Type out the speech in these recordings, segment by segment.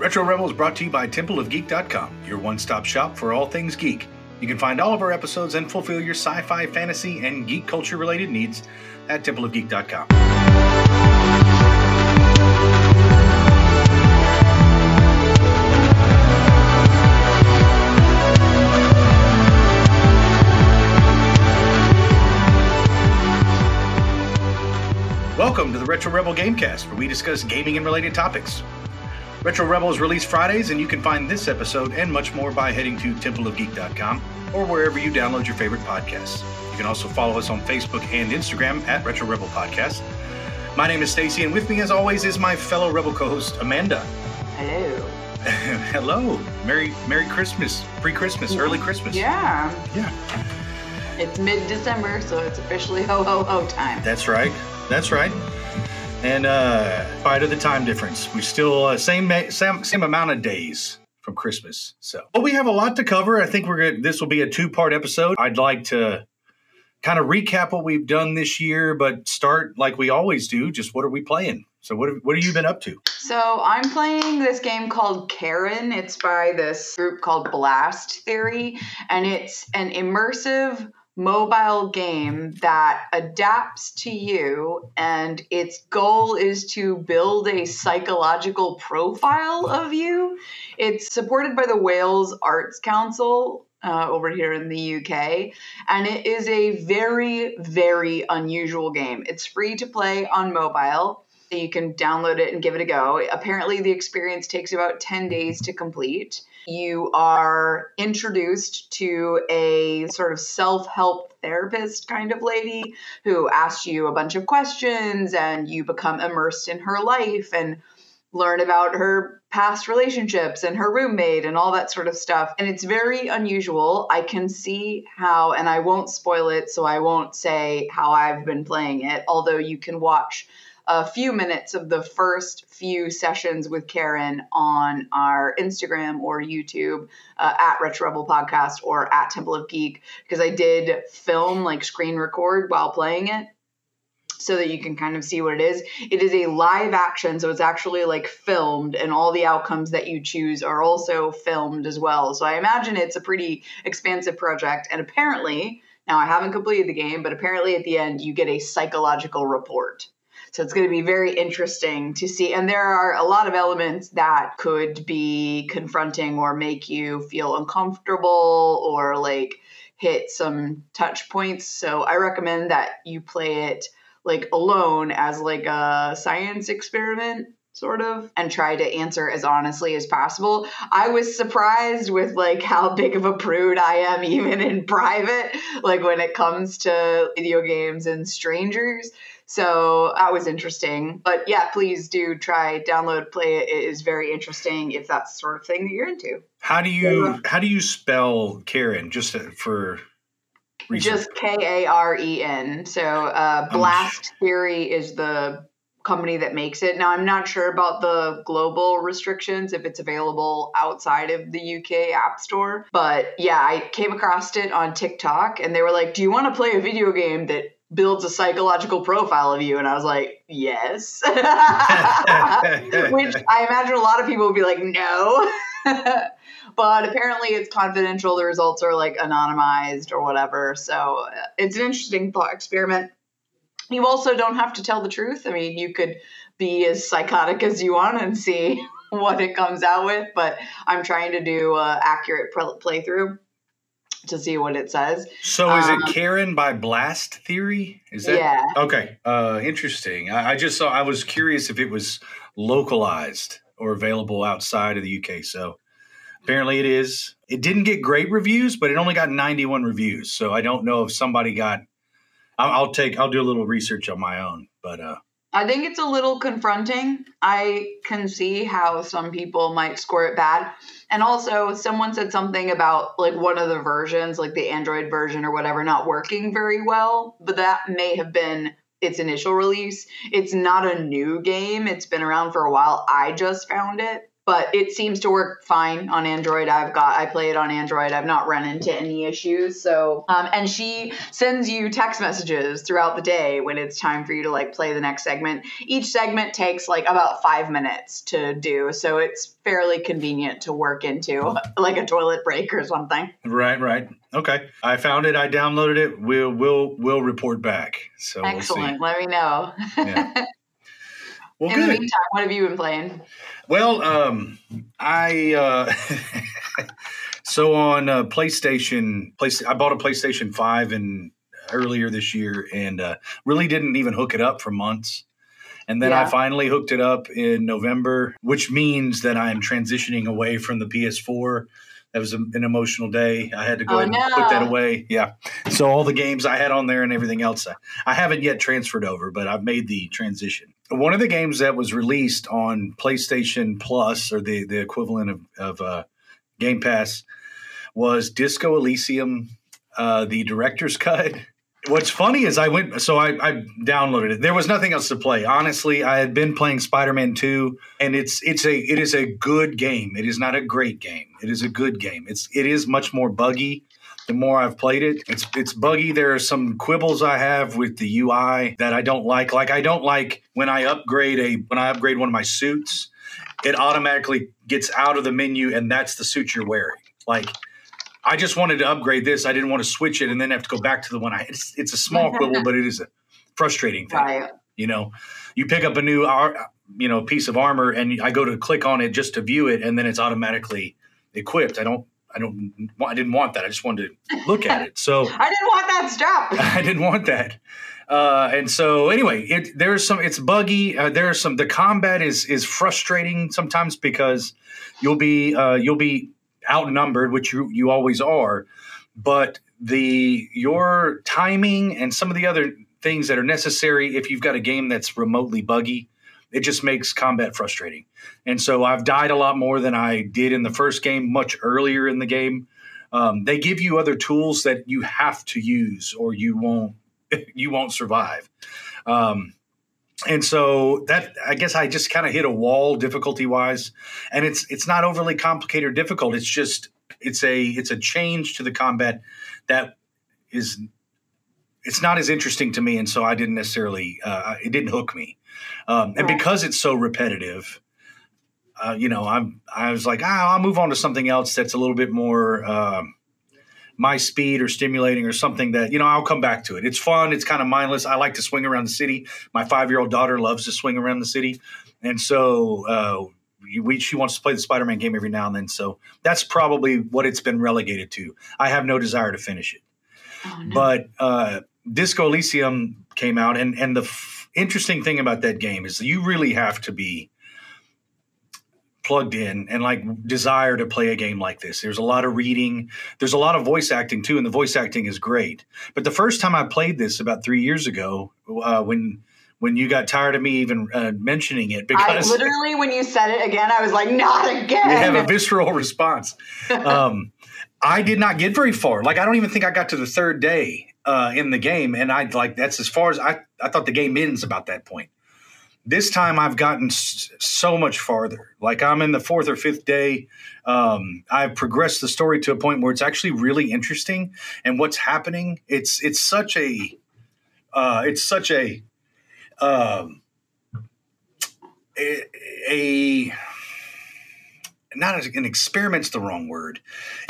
Retro Rebel is brought to you by TempleOfGeek.com, your one stop shop for all things geek. You can find all of our episodes and fulfill your sci fi, fantasy, and geek culture related needs at TempleOfGeek.com. Welcome to the Retro Rebel Gamecast, where we discuss gaming and related topics. Retro Rebel is released Fridays, and you can find this episode and much more by heading to templeofgeek.com or wherever you download your favorite podcasts. You can also follow us on Facebook and Instagram at Retro Rebel Podcast. My name is Stacy, and with me, as always, is my fellow Rebel co-host Amanda. Hello. Hello, Merry Merry Christmas, pre-Christmas, early Christmas. Yeah. yeah, It's mid December, so it's officially ho ho ho time. that's right, that's right. And uh, spite of the time difference, we still uh, same same same amount of days from Christmas. So, but we have a lot to cover. I think we're gonna, this will be a two part episode. I'd like to kind of recap what we've done this year, but start like we always do. Just what are we playing? So, what have, what have you been up to? So I'm playing this game called Karen. It's by this group called Blast Theory, and it's an immersive mobile game that adapts to you and its goal is to build a psychological profile of you. It's supported by the Wales Arts Council uh, over here in the UK, and it is a very, very unusual game. It's free to play on mobile. You can download it and give it a go. Apparently, the experience takes about 10 days to complete. You are introduced to a sort of self help therapist kind of lady who asks you a bunch of questions, and you become immersed in her life and learn about her past relationships and her roommate and all that sort of stuff. And it's very unusual. I can see how, and I won't spoil it, so I won't say how I've been playing it, although you can watch a few minutes of the first few sessions with Karen on our Instagram or YouTube uh, at Retro Rebel Podcast or at Temple of Geek because I did film, like screen record while playing it so that you can kind of see what it is. It is a live action, so it's actually like filmed, and all the outcomes that you choose are also filmed as well. So I imagine it's a pretty expansive project, and apparently, now I haven't completed the game, but apparently at the end you get a psychological report. So it's going to be very interesting to see. And there are a lot of elements that could be confronting or make you feel uncomfortable or like hit some touch points. So I recommend that you play it like alone as like a science experiment sort of and try to answer as honestly as possible. I was surprised with like how big of a prude I am even in private like when it comes to video games and strangers. So that was interesting. But yeah, please do try download play it. It is very interesting if that's the sort of thing that you're into. How do you how do you spell Karen? Just for research? Just K A R E N. So uh, Blast Theory is the company that makes it. Now I'm not sure about the global restrictions if it's available outside of the UK App Store, but yeah, I came across it on TikTok and they were like, "Do you want to play a video game that builds a psychological profile of you?" And I was like, "Yes." Which I imagine a lot of people would be like, "No." but apparently it's confidential. The results are like anonymized or whatever. So uh, it's an interesting thought experiment. You also don't have to tell the truth. I mean, you could be as psychotic as you want and see what it comes out with, but I'm trying to do a accurate playthrough to see what it says. So is Um, it Karen by Blast Theory? Is that Yeah. okay? Uh, interesting. I, I just saw. I was curious if it was localized or available outside of the UK. So apparently it is. It didn't get great reviews, but it only got 91 reviews. So I don't know if somebody got. I'll, I'll take. I'll do a little research on my own. But uh, I think it's a little confronting. I can see how some people might score it bad. And also, someone said something about like one of the versions, like the Android version or whatever, not working very well. But that may have been its initial release. It's not a new game, it's been around for a while. I just found it. But it seems to work fine on Android. I've got I play it on Android. I've not run into any issues. So um, and she sends you text messages throughout the day when it's time for you to like play the next segment. Each segment takes like about five minutes to do, so it's fairly convenient to work into like a toilet break or something. Right, right. Okay, I found it. I downloaded it. We'll we'll we'll report back. So excellent. We'll Let me know. Yeah. Well, In good. the meantime, what have you been playing? Well, um, I uh, so on uh, PlayStation, place I bought a PlayStation Five in earlier this year, and uh, really didn't even hook it up for months. And then I finally hooked it up in November, which means that I am transitioning away from the PS4. That was an emotional day. I had to go Oh, ahead and put that away. Yeah. So all the games I had on there and everything else, I, I haven't yet transferred over, but I've made the transition. One of the games that was released on PlayStation Plus, or the, the equivalent of, of uh, Game Pass, was Disco Elysium, uh, the director's cut. What's funny is I went, so I, I downloaded it. There was nothing else to play. Honestly, I had been playing Spider-Man 2, and it's it's a it is a good game. It is not a great game. It is a good game. It's it is much more buggy. The more I've played it, it's it's buggy. There are some quibbles I have with the UI that I don't like. Like I don't like when I upgrade a when I upgrade one of my suits, it automatically gets out of the menu and that's the suit you're wearing. Like I just wanted to upgrade this. I didn't want to switch it and then have to go back to the one I. It's, it's a small quibble, but it is a frustrating thing. Right. You know, you pick up a new, you know, piece of armor, and I go to click on it just to view it, and then it's automatically equipped. I don't, I don't, I didn't want that. I just wanted to look at it. So I didn't want that strap. I didn't want that. Uh, and so anyway, it there's some it's buggy. Uh, there's some the combat is is frustrating sometimes because you'll be uh, you'll be outnumbered, which you you always are, but the your timing and some of the other things that are necessary if you've got a game that's remotely buggy, it just makes combat frustrating. And so I've died a lot more than I did in the first game, much earlier in the game. Um, they give you other tools that you have to use, or you won't you won't survive. Um, and so that I guess I just kind of hit a wall difficulty wise, and it's it's not overly complicated or difficult. It's just it's a it's a change to the combat that is it's not as interesting to me, and so I didn't necessarily uh, it didn't hook me, um, and because it's so repetitive. Uh, you know, I'm. I was like, ah, I'll move on to something else that's a little bit more um, my speed or stimulating or something that you know I'll come back to it. It's fun. It's kind of mindless. I like to swing around the city. My five year old daughter loves to swing around the city, and so uh, we, she wants to play the Spider Man game every now and then. So that's probably what it's been relegated to. I have no desire to finish it. Oh, no. But uh, Disco Elysium came out, and and the f- interesting thing about that game is you really have to be plugged in and like desire to play a game like this. There's a lot of reading. There's a lot of voice acting too, and the voice acting is great. But the first time I played this about three years ago, uh, when when you got tired of me even uh, mentioning it, I because literally, when you said it again, I was like, not again. we have a visceral response. Um, I did not get very far. Like I don't even think I got to the third day uh, in the game, and I like that's as far as I. I thought the game ends about that point. This time I've gotten so much farther. Like I'm in the fourth or fifth day. Um, I've progressed the story to a point where it's actually really interesting, and what's happening. It's it's such a uh, it's such a um, a, a not an experiment's the wrong word.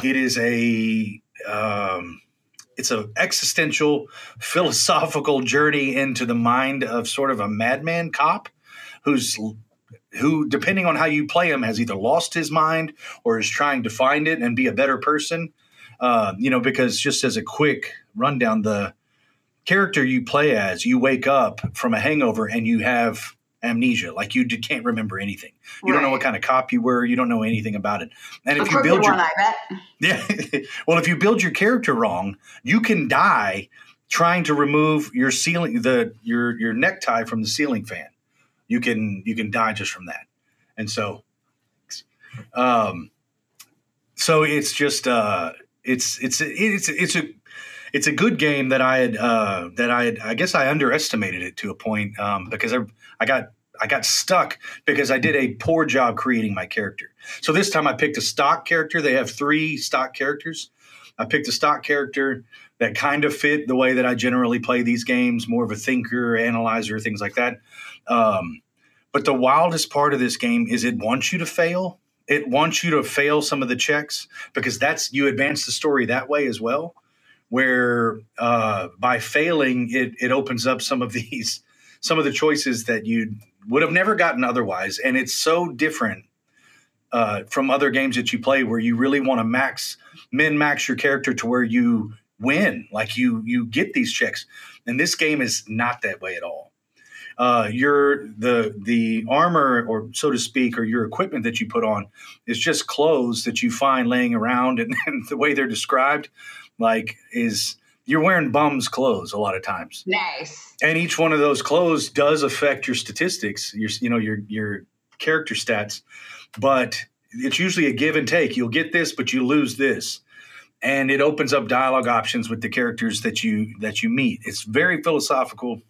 It is a um, it's an existential philosophical journey into the mind of sort of a madman cop who's who depending on how you play him has either lost his mind or is trying to find it and be a better person. Uh, you know because just as a quick rundown the character you play as you wake up from a hangover and you have amnesia like you can't remember anything you don't know what kind of cop you were you don't know anything about it and if you build your one, I bet. yeah. well, if you build your character wrong, you can die trying to remove your ceiling the your your necktie from the ceiling fan. You can you can die just from that. And so um so it's just uh it's it's it's it's a it's a good game that I had uh that I had I guess I underestimated it to a point um because I I got I got stuck because I did a poor job creating my character. So this time I picked a stock character. They have three stock characters. I picked a stock character that kind of fit the way that I generally play these games, more of a thinker, analyzer, things like that. Um, but the wildest part of this game is it wants you to fail. It wants you to fail some of the checks because that's you advance the story that way as well. Where uh, by failing, it it opens up some of these some of the choices that you would have never gotten otherwise, and it's so different uh, from other games that you play where you really want to max min max your character to where you win, like you you get these checks. And this game is not that way at all. Uh, your the the armor, or so to speak, or your equipment that you put on is just clothes that you find laying around, and, and the way they're described, like is you're wearing bums clothes a lot of times. Nice. And each one of those clothes does affect your statistics, your you know your your character stats, but it's usually a give and take. You'll get this, but you lose this. And it opens up dialogue options with the characters that you that you meet. It's very philosophical.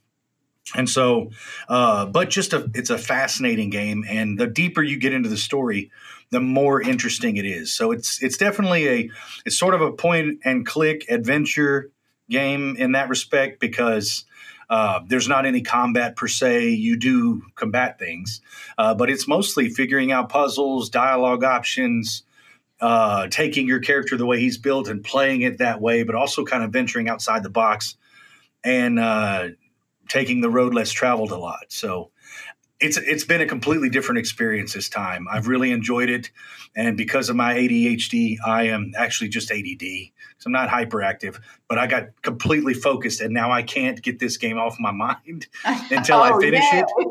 And so, uh, but just a, it's a fascinating game, and the deeper you get into the story, the more interesting it is. So it's it's definitely a it's sort of a point and click adventure game in that respect because uh, there's not any combat per se. You do combat things, uh, but it's mostly figuring out puzzles, dialogue options, uh, taking your character the way he's built and playing it that way, but also kind of venturing outside the box and uh, taking the road less traveled a lot. So it's it's been a completely different experience this time. I've really enjoyed it, and because of my ADHD, I am actually just ADD. So I'm not hyperactive, but I got completely focused, and now I can't get this game off my mind until oh, I finish yeah. it.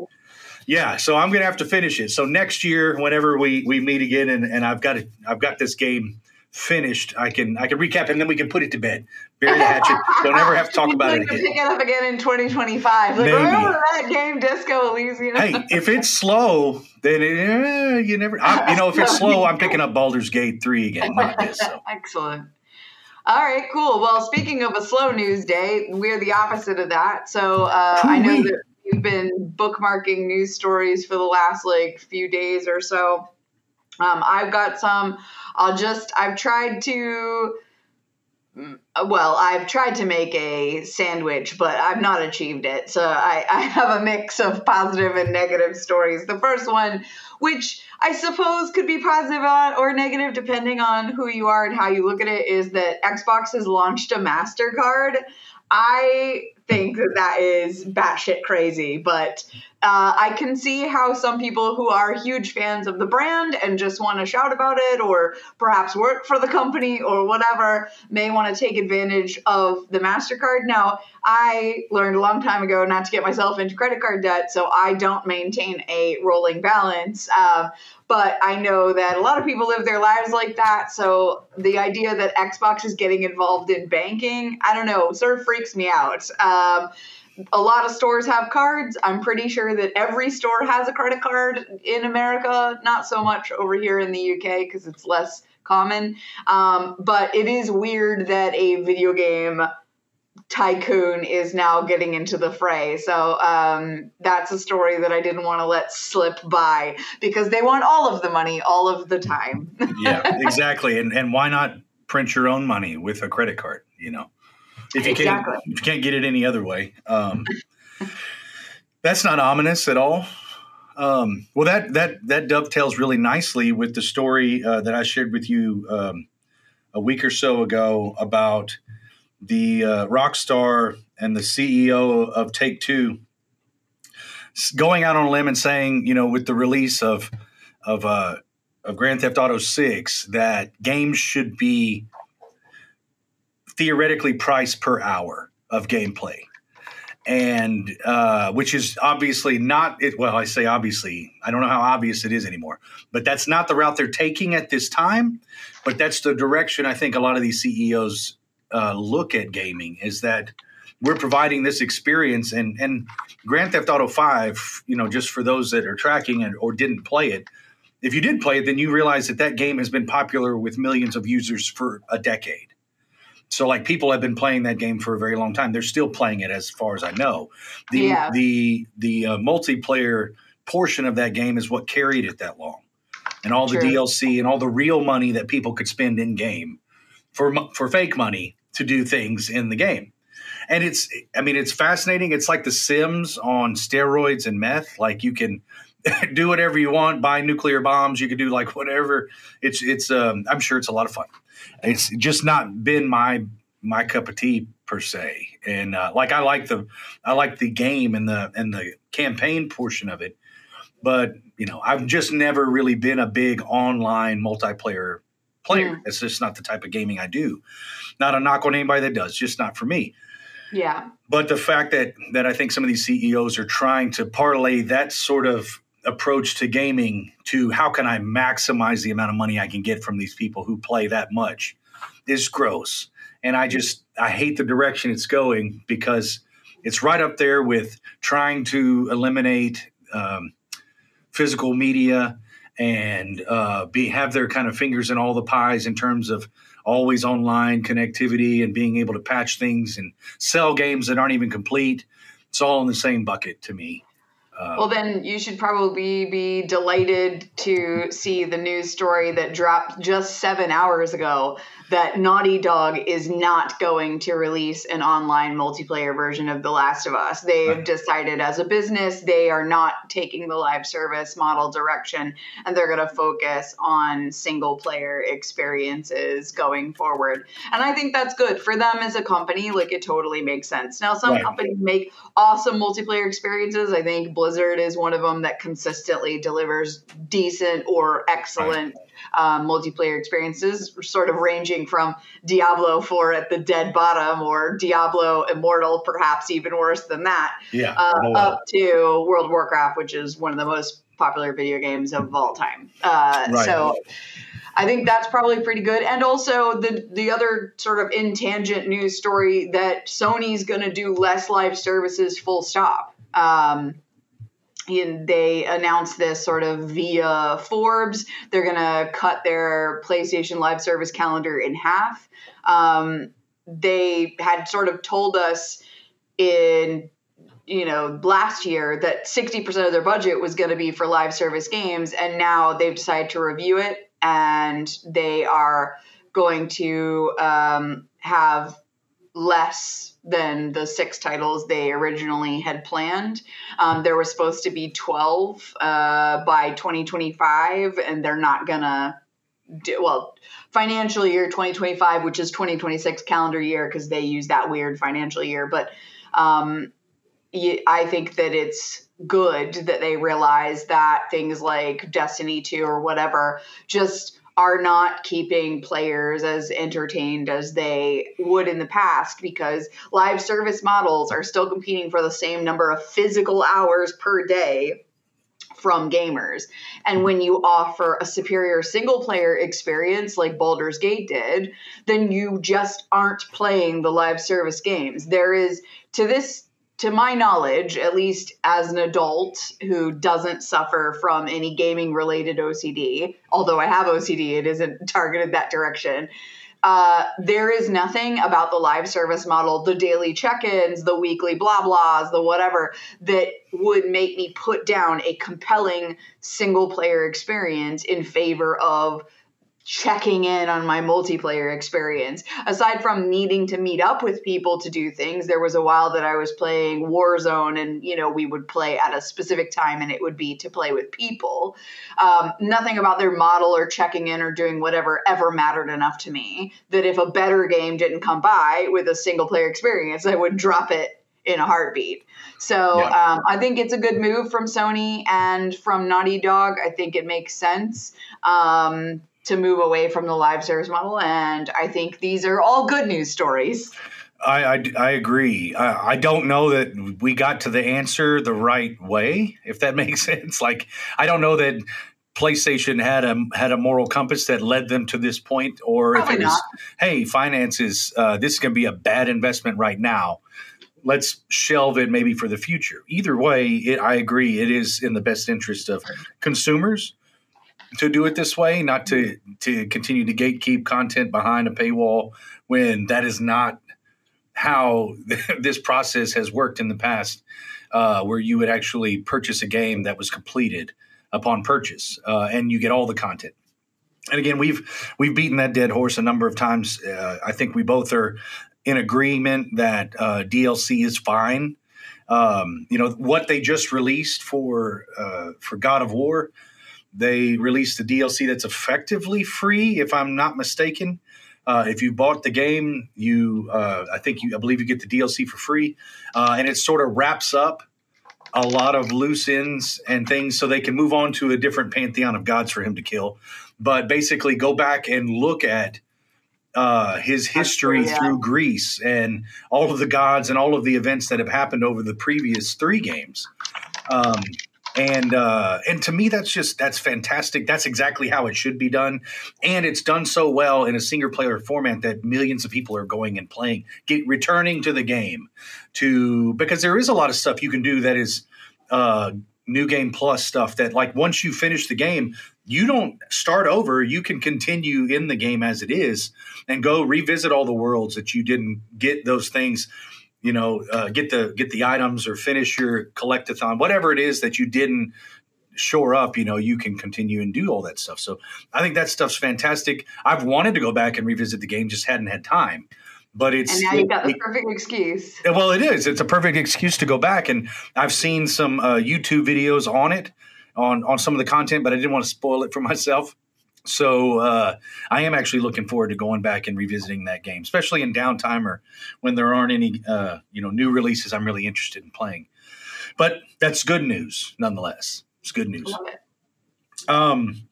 Yeah, so I'm gonna have to finish it. So next year, whenever we we meet again, and, and I've got it, I've got this game finished, I can I can recap and then we can put it to bed. Bury the hatchet. Don't ever have to talk about it again. Pick it up again in 2025. Like, Maybe. remember that game, Disco Elysium? hey, if it's slow, then it, eh, you never. I, you know, if it's slow, I'm picking up Baldur's Gate three again. This. So. Excellent. All right, cool. Well, speaking of a slow news day, we're the opposite of that. So uh, I know that you've been bookmarking news stories for the last like few days or so. Um, I've got some. I'll just, I've tried to, mm, well, I've tried to make a sandwich, but I've not achieved it. So I, I have a mix of positive and negative stories. The first one, which I suppose could be positive or negative depending on who you are and how you look at it, is that Xbox has launched a MasterCard. I think that that is batshit crazy, but uh, I can see how some people who are huge fans of the brand and just want to shout about it, or perhaps work for the company or whatever, may want to take advantage of the MasterCard. Now, I learned a long time ago not to get myself into credit card debt, so I don't maintain a rolling balance. Uh, but I know that a lot of people live their lives like that. So the idea that Xbox is getting involved in banking, I don't know, sort of freaks me out. Um, a lot of stores have cards. I'm pretty sure that every store has a credit card in America, not so much over here in the UK because it's less common. Um, but it is weird that a video game tycoon is now getting into the fray. So um, that's a story that I didn't want to let slip by because they want all of the money all of the time. yeah, exactly. And and why not print your own money with a credit card? You know, if you exactly. can't if you can't get it any other way. Um, that's not ominous at all. Um, well, that that that dovetails really nicely with the story uh, that I shared with you um, a week or so ago about the uh, Rockstar and the CEO of Take Two going out on a limb and saying, you know, with the release of of uh, of Grand Theft Auto Six, that games should be theoretically price per hour of gameplay, and uh, which is obviously not it. Well, I say obviously, I don't know how obvious it is anymore, but that's not the route they're taking at this time. But that's the direction I think a lot of these CEOs uh, look at gaming is that we're providing this experience and and Grand Theft Auto 5, you know, just for those that are tracking it or didn't play it, if you did play it, then you realize that that game has been popular with millions of users for a decade. So like people have been playing that game for a very long time. They're still playing it as far as I know. The yeah. the the uh, multiplayer portion of that game is what carried it that long, and all the DLC and all the real money that people could spend in game for for fake money to do things in the game. And it's, I mean, it's fascinating. It's like The Sims on steroids and meth. Like you can do whatever you want, buy nuclear bombs. You can do like whatever. It's, it's, um, I'm sure it's a lot of fun. It's just not been my my cup of tea per se. And uh, like I like the I like the game and the and the campaign portion of it, but you know I've just never really been a big online multiplayer player. Mm. It's just not the type of gaming I do. Not a knock on anybody that does, just not for me. Yeah. But the fact that that I think some of these CEOs are trying to parlay that sort of approach to gaming to how can I maximize the amount of money I can get from these people who play that much is gross. And I just I hate the direction it's going because it's right up there with trying to eliminate um, physical media and uh, be have their kind of fingers in all the pies in terms of always online connectivity and being able to patch things and sell games that aren't even complete. It's all in the same bucket to me. Uh, Well, then you should probably be delighted to see the news story that dropped just seven hours ago that Naughty Dog is not going to release an online multiplayer version of The Last of Us. They've Right. decided as a business they are not taking the live service model direction and they're going to focus on single player experiences going forward. And I think that's good for them as a company. Like it totally makes sense. Now, some Right. companies make awesome multiplayer experiences. I think Blizzard is one of them that consistently delivers decent or excellent um, multiplayer experiences, sort of ranging from Diablo 4 at the dead bottom or Diablo Immortal, perhaps even worse than that, yeah. uh, up to World of Warcraft, which is one of the most popular video games of all time. Uh, Right. So. I think that's probably pretty good. And also the the other sort of in tangent news story that Sony's going to do less live services full stop. Um, and they announced this sort of via Forbes. They're going to cut their PlayStation Live service calendar in half. Um, they had sort of told us in you know last year that 60% of their budget was going to be for live service games and now they've decided to review it and they are going to um, have less than the six titles they originally had planned. Um, there was supposed to be 12 uh, by 2025, and they're not gonna do well. Financial year 2025, which is 2026 calendar year, because they use that weird financial year. But um, I think that it's good that they realize that things like Destiny 2 or whatever just are not keeping players as entertained as they would in the past because live service models are still competing for the same number of physical hours per day from gamers. And when you offer a superior single player experience like Baldur's Gate did, then you just aren't playing the live service games. There is, to this to my knowledge, at least as an adult who doesn't suffer from any gaming related OCD, although I have OCD, it isn't targeted that direction. Uh, there is nothing about the live service model, the daily check ins, the weekly blah blahs, the whatever, that would make me put down a compelling single player experience in favor of checking in on my multiplayer experience. Aside from needing to meet up with people to do things, there was a while that I was playing Warzone and, you know, we would play at a specific time and it would be to play with people. Um, nothing about their model or checking in or doing whatever ever mattered enough to me that if a better game didn't come by with a single player experience, I would drop it in a heartbeat. So Yeah. um, I think it's a good move from Sony and from Naughty Dog. I think it makes sense. Um, to move away from the live service model. And I think these are all good news stories. I, I, I agree. I, I don't know that we got to the answer the right way, if that makes sense. Like, I don't know that PlayStation had a had a moral compass that led them to this point, or Probably if it was, hey, finances, uh, this is going to be a bad investment right now. Let's shelve it maybe for the future. Either way, it, I agree. It is in the best interest of consumers to do it this way, not to to continue to gatekeep content behind a paywall when that is not how this process has worked in the past. uh, where you would actually purchase a game that was completed upon purchase, uh, and you get all the content. And again, we've we've beaten that dead horse a number of times. Uh, I think we both are in agreement that uh, DLC is fine. Um, you know what they just released for uh, for God of War. They released the DLC that's effectively free, if I'm not mistaken. Uh, if you bought the game, you uh, I think you I believe you get the DLC for free, uh, and it sort of wraps up a lot of loose ends and things, so they can move on to a different pantheon of gods for him to kill. But basically, go back and look at uh, his history yeah. through Greece and all of the gods and all of the events that have happened over the previous three games. Um, and uh, and to me that's just that's fantastic. That's exactly how it should be done. And it's done so well in a single player format that millions of people are going and playing get returning to the game to because there is a lot of stuff you can do that is uh, new game plus stuff that like once you finish the game you don't start over. You can continue in the game as it is and go revisit all the worlds that you didn't get those things you know, uh, get the get the items or finish your collectathon, whatever it is that you didn't shore up, you know, you can continue and do all that stuff. So I think that stuff's fantastic. I've wanted to go back and revisit the game, just hadn't had time. But it's and now you've got the perfect excuse. Well, it is. It's a perfect excuse to go back, and I've seen some uh, YouTube videos on it, on on some of the content, but I didn't want to spoil it for myself. So uh, I am actually looking forward to going back and revisiting that game, especially in downtime or when there aren't any uh, you know new releases. I'm really interested in playing, but that's good news nonetheless. It's good news. Um,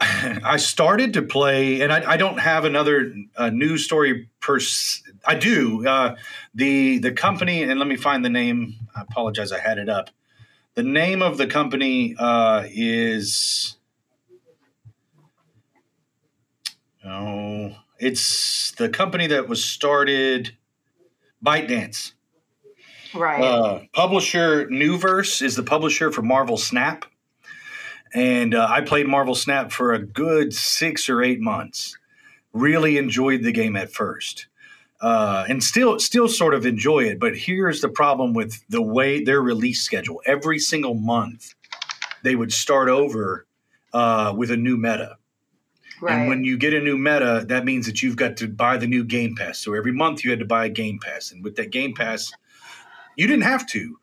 I started to play, and I, I don't have another uh, news story per. I do uh, the the company, and let me find the name. I apologize, I had it up. The name of the company uh, is Oh, it's the company that was started ByteDance. Right. Uh, publisher Nuverse is the publisher for Marvel Snap. And uh, I played Marvel Snap for a good six or eight months. Really enjoyed the game at first. Uh, and still still sort of enjoy it. But here's the problem with the way their release schedule. Every single month, they would start over uh, with a new meta. Right. And when you get a new meta, that means that you've got to buy the new Game Pass. So every month you had to buy a Game Pass. And with that Game Pass, you didn't have to.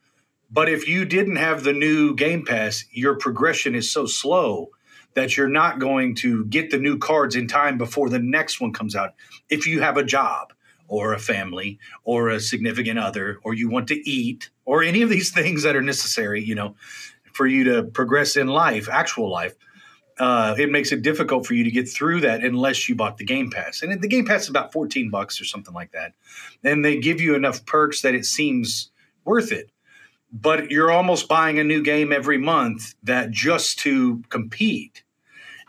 But if you didn't have the new Game Pass, your progression is so slow that you're not going to get the new cards in time before the next one comes out. If you have a job or a family or a significant other or you want to eat or any of these things that are necessary, you know, for you to progress in life, actual life, uh, it makes it difficult for you to get through that unless you bought the Game Pass. And the Game Pass is about 14 bucks or something like that. And they give you enough perks that it seems worth it. But you're almost buying a new game every month that just to compete.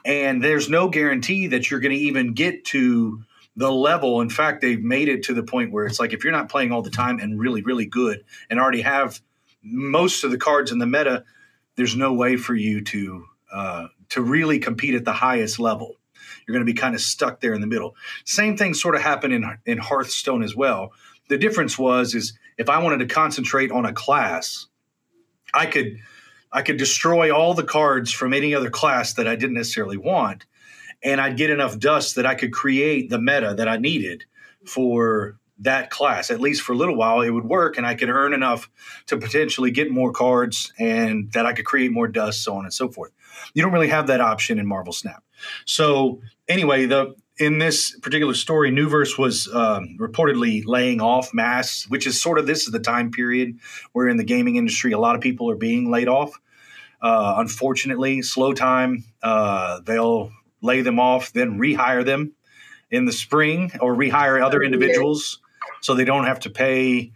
And there's no guarantee that you're going to even get to the level. In fact, they've made it to the point where it's like if you're not playing all the time and really, really good and already have most of the cards in the meta, there's no way for you to uh, to really compete at the highest level. You're going to be kind of stuck there in the middle. Same thing sort of happened in in Hearthstone as well. The difference was is if I wanted to concentrate on a class, I could I could destroy all the cards from any other class that I didn't necessarily want, and I'd get enough dust that I could create the meta that I needed for that class. At least for a little while, it would work, and I could earn enough to potentially get more cards, and that I could create more dust, so on and so forth. You don't really have that option in Marvel Snap. So anyway, the in this particular story, Nuverse was um, reportedly laying off mass, which is sort of this is the time period where in the gaming industry a lot of people are being laid off. Uh, unfortunately, slow time. Uh, they'll lay them off, then rehire them in the spring or rehire other individuals so they don't have to pay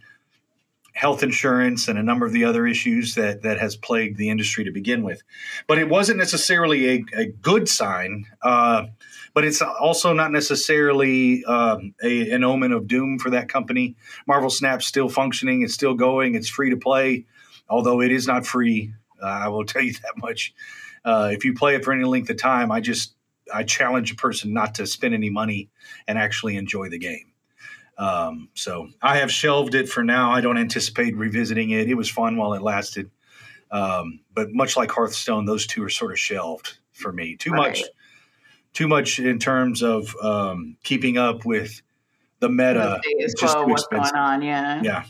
health insurance and a number of the other issues that that has plagued the industry to begin with. But it wasn't necessarily a, a good sign. Uh, but it's also not necessarily um, a, an omen of doom for that company. Marvel Snap's still functioning. It's still going. It's free to play, although it is not free. Uh, I will tell you that much. Uh, if you play it for any length of time, I just I challenge a person not to spend any money and actually enjoy the game. Um, so I have shelved it for now. I don't anticipate revisiting it. It was fun while it lasted. Um, but much like Hearthstone, those two are sort of shelved for me. Too right. much, too much in terms of um, keeping up with the meta. The just what's going on? Yeah. Yeah.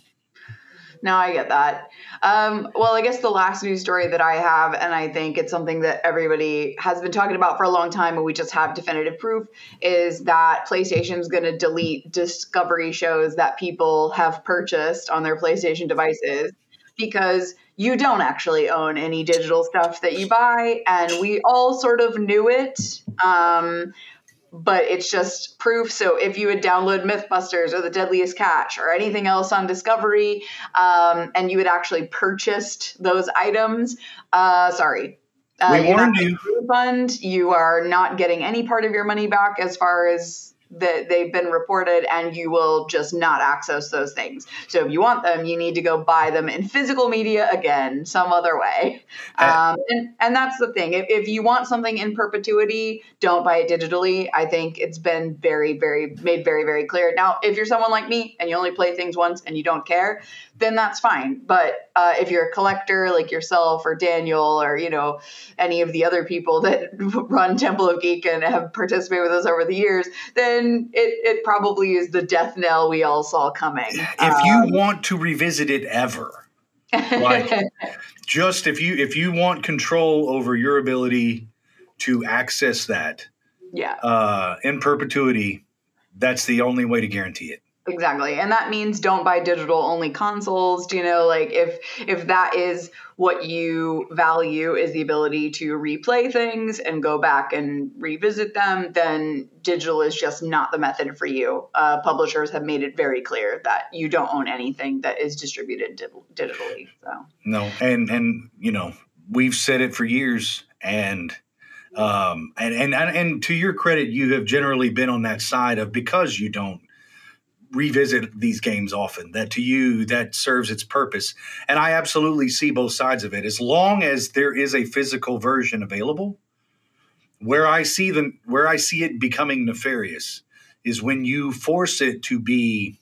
No, I get that. Um, well, I guess the last news story that I have, and I think it's something that everybody has been talking about for a long time, and we just have definitive proof, is that PlayStation is going to delete Discovery shows that people have purchased on their PlayStation devices because you don't actually own any digital stuff that you buy, and we all sort of knew it. Um, but it's just proof. So if you would download MythBusters or The Deadliest Catch or anything else on Discovery, um, and you had actually purchased those items, uh, sorry. Uh, we warned you. Refund. You are not getting any part of your money back as far as that they've been reported and you will just not access those things. So if you want them, you need to go buy them in physical media again, some other way. Um, and, and that's the thing. If, if you want something in perpetuity, don't buy it digitally. I think it's been very, very made very, very clear. Now, if you're someone like me and you only play things once and you don't care, then that's fine. But uh, if you're a collector like yourself or Daniel or you know any of the other people that run Temple of Geek and have participated with us over the years, then it, it probably is the death knell we all saw coming. If um, you want to revisit it ever, like just if you if you want control over your ability to access that, yeah, uh, in perpetuity, that's the only way to guarantee it. Exactly. And that means don't buy digital only consoles. Do you know like if if that is what you value is the ability to replay things and go back and revisit them, then digital is just not the method for you. Uh, publishers have made it very clear that you don't own anything that is distributed di- digitally. So no, and and you know we've said it for years, and um, and and and to your credit, you have generally been on that side of because you don't revisit these games often that to you that serves its purpose. And i absolutely see both sides of it. As long as there is a physical version available where i see them where i see it becoming nefarious is when you force it to be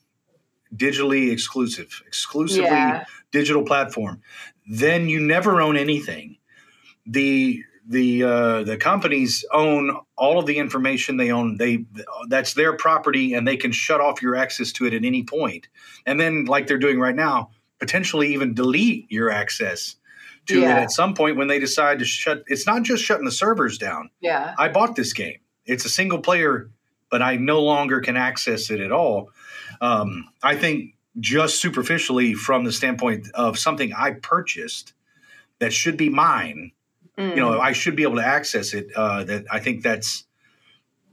digitally exclusive exclusively yeah. digital platform. Then you never own anything. The the uh, the companies own all of the information they own. They that's their property, and they can shut off your access to it at any point. And then, like they're doing right now, potentially even delete your access to yeah. it at some point when they decide to shut. It's not just shutting the servers down. Yeah, I bought this game. It's a single player, but I no longer can access it at all. Um, I think just superficially from the standpoint of something I purchased that should be mine Mm. You know, I should be able to access it. Uh, that I think that's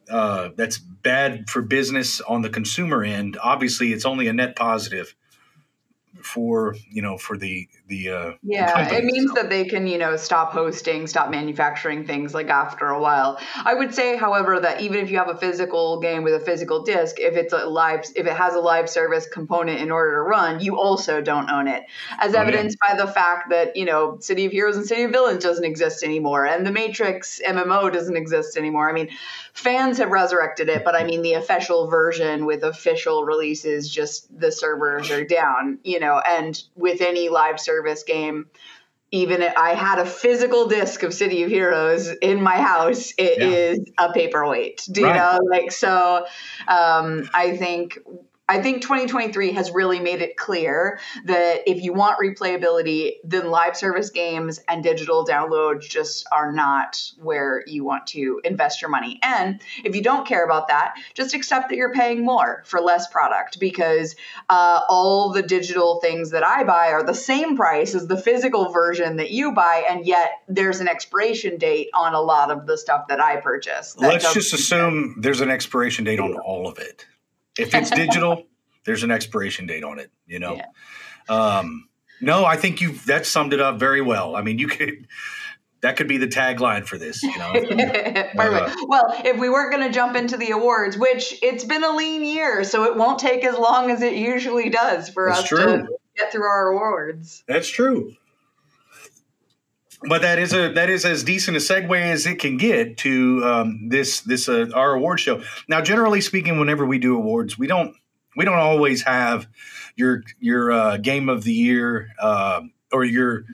uh, that's bad for business on the consumer end. Obviously, it's only a net positive for you know for the the uh, yeah it means that they can you know stop hosting stop manufacturing things like after a while. I would say however that even if you have a physical game with a physical disc if it's a live if it has a live service component in order to run you also don't own it. As oh, evidenced yeah. by the fact that you know city of heroes and city of villains doesn't exist anymore and the matrix mmo doesn't exist anymore. I mean fans have resurrected it but i mean the official version with official releases just the servers are down you know and with any live service service game even if I had a physical disc of City of Heroes in my house, it yeah. is a paperweight. Do you right. know? Like so um, I think I think 2023 has really made it clear that if you want replayability, then live service games and digital downloads just are not where you want to invest your money. And if you don't care about that, just accept that you're paying more for less product because uh, all the digital things that I buy are the same price as the physical version that you buy, and yet there's an expiration date on a lot of the stuff that I purchase. That Let's just assume there's an expiration date on all of it. If it's digital, there's an expiration date on it. You know. Yeah. Um, no, I think you that summed it up very well. I mean, you could that could be the tagline for this. You know? Perfect. Uh, well, if we weren't going to jump into the awards, which it's been a lean year, so it won't take as long as it usually does for us true. to get through our awards. That's true. But that is a that is as decent a segue as it can get to um, this this uh, our award show. Now, generally speaking, whenever we do awards, we don't we don't always have your your uh, game of the year uh, or your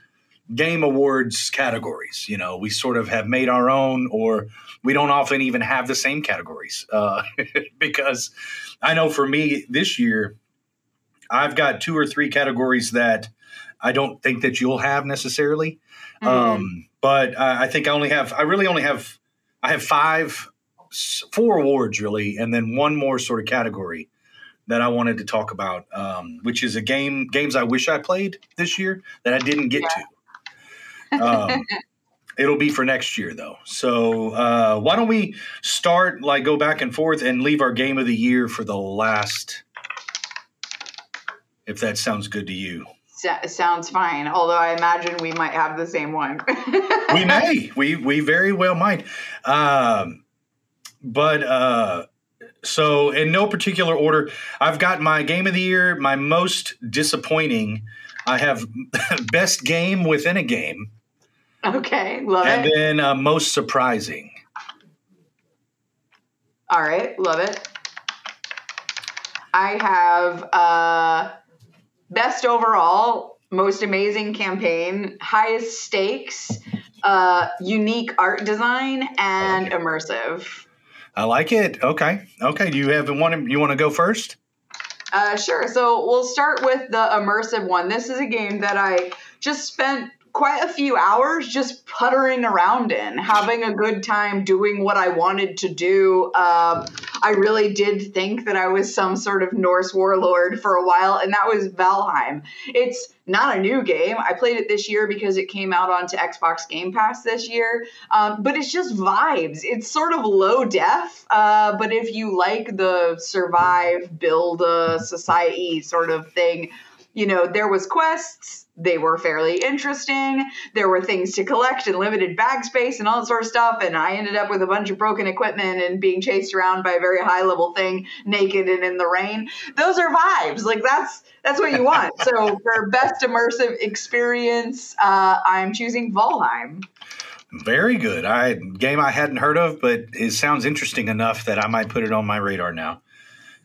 game awards categories. You know, we sort of have made our own, or we don't often even have the same categories uh, because I know for me this year, I've got two or three categories that I don't think that you'll have necessarily. Mm-hmm. Um, but I, I think I only have, I really only have, I have five, four awards really, and then one more sort of category that I wanted to talk about, um, which is a game games I wish I played this year that I didn't get yeah. to. Um, it'll be for next year though. So uh, why don't we start like go back and forth and leave our game of the year for the last, if that sounds good to you. Sounds fine. Although I imagine we might have the same one. we may. We we very well might. Um, but uh, so in no particular order, I've got my game of the year, my most disappointing. I have best game within a game. Okay, love and it. And then uh, most surprising. All right, love it. I have uh, best overall, most amazing campaign, highest stakes, uh, unique art design, and immersive. I like it. Okay. Okay. Do you have one? You want to go first? Uh, sure. So we'll start with the immersive one. This is a game that I just spent quite a few hours just puttering around in, having a good time doing what I wanted to do. Um, I really did think that I was some sort of Norse warlord for a while, and that was Valheim. It's not a new game. I played it this year because it came out onto Xbox Game Pass this year, um, but it's just vibes. It's sort of low def, uh, but if you like the survive, build a society sort of thing, you know, there was quests they were fairly interesting. There were things to collect and limited bag space and all that sort of stuff. And I ended up with a bunch of broken equipment and being chased around by a very high level thing, naked and in the rain. Those are vibes. Like that's that's what you want. so for best immersive experience, uh, I'm choosing Valheim. Very good. I game I hadn't heard of, but it sounds interesting enough that I might put it on my radar now.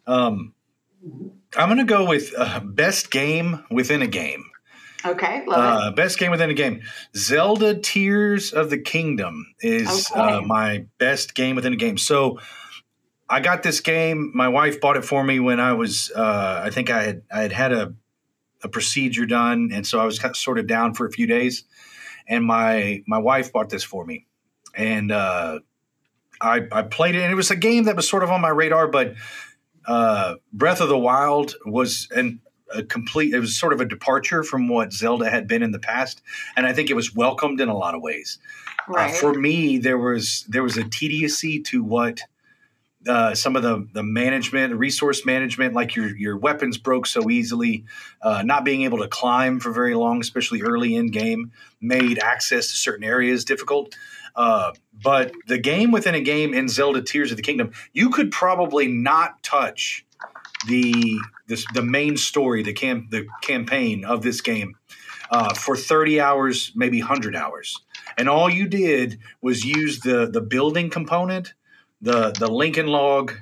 Um, I'm going to go with uh, best game within a game. Okay, love uh, it. Best game within a game. Zelda Tears of the Kingdom is uh, okay. uh, my best game within a game. So I got this game. My wife bought it for me when I was, uh, I think I had I had had a, a procedure done, and so I was kind of sort of down for a few days. And my my wife bought this for me, and uh, I I played it, and it was a game that was sort of on my radar, but uh, Breath of the Wild was and a complete it was sort of a departure from what zelda had been in the past and i think it was welcomed in a lot of ways uh, right. uh, for me there was there was a tediousy to what uh, some of the the management, resource management, like your your weapons broke so easily, uh, not being able to climb for very long, especially early in game, made access to certain areas difficult. Uh, but the game within a game in Zelda Tears of the Kingdom, you could probably not touch the this the main story, the cam the campaign of this game uh, for 30 hours, maybe 100 hours. And all you did was use the the building component, the the Lincoln log